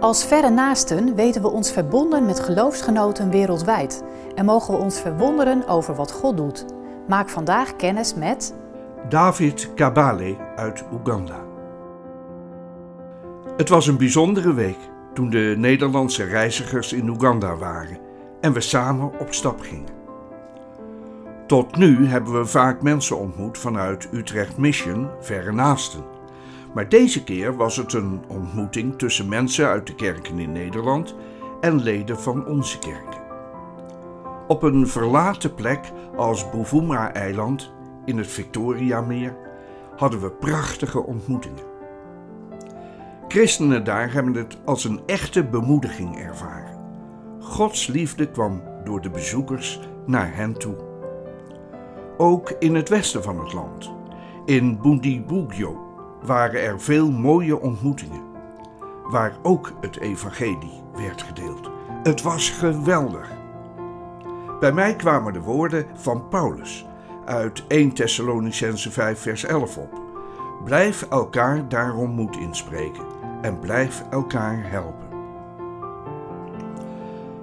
Als verre naasten weten we ons verbonden met geloofsgenoten wereldwijd en mogen we ons verwonderen over wat God doet. Maak vandaag kennis met David Kabale uit Oeganda. Het was een bijzondere week toen de Nederlandse reizigers in Oeganda waren en we samen op stap gingen. Tot nu hebben we vaak mensen ontmoet vanuit Utrecht Mission, verre naasten. Maar deze keer was het een ontmoeting tussen mensen uit de kerken in Nederland en leden van onze kerken. Op een verlaten plek als Buvuma-eiland in het Victoriameer hadden we prachtige ontmoetingen. Christenen daar hebben het als een echte bemoediging ervaren. Gods liefde kwam door de bezoekers naar hen toe. Ook in het westen van het land, in Bundibugyo, waren er veel mooie ontmoetingen, waar ook het evangelie werd gedeeld. Het was geweldig. Bij mij kwamen de woorden van Paulus uit 1 Thessalonicense 5 vers 11 op. Blijf elkaar daarom moed inspreken en blijf elkaar helpen.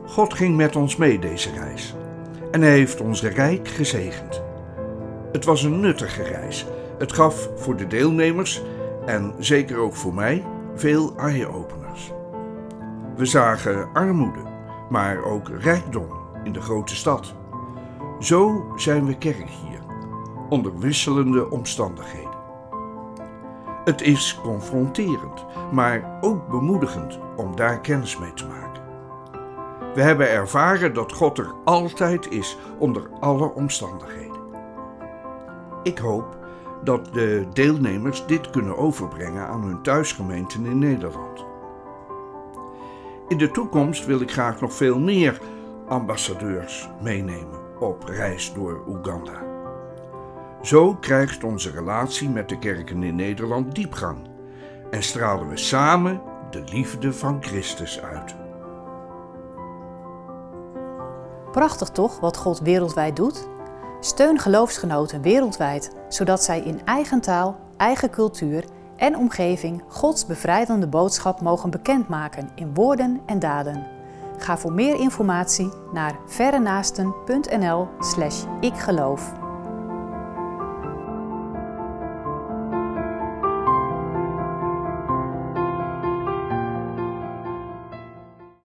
God ging met ons mee deze reis en hij heeft ons rijk gezegend. Het was een nuttige reis. Het gaf voor de deelnemers en zeker ook voor mij veel eye-openers. We zagen armoede, maar ook rijkdom in de grote stad. Zo zijn we kerk hier, onder wisselende omstandigheden. Het is confronterend, maar ook bemoedigend om daar kennis mee te maken. We hebben ervaren dat God er altijd is, onder alle omstandigheden. Ik hoop dat de deelnemers dit kunnen overbrengen aan hun thuisgemeenten in Nederland. In de toekomst wil ik graag nog veel meer ambassadeurs meenemen op reis door Oeganda. Zo krijgt onze relatie met de kerken in Nederland diepgang en stralen we samen de liefde van Christus uit. Prachtig toch wat God wereldwijd doet? Steun geloofsgenoten wereldwijd, zodat zij in eigen taal, eigen cultuur en omgeving Gods bevrijdende boodschap mogen bekendmaken in woorden en daden. Ga voor meer informatie naar verrenaasten.nl/ikgeloof.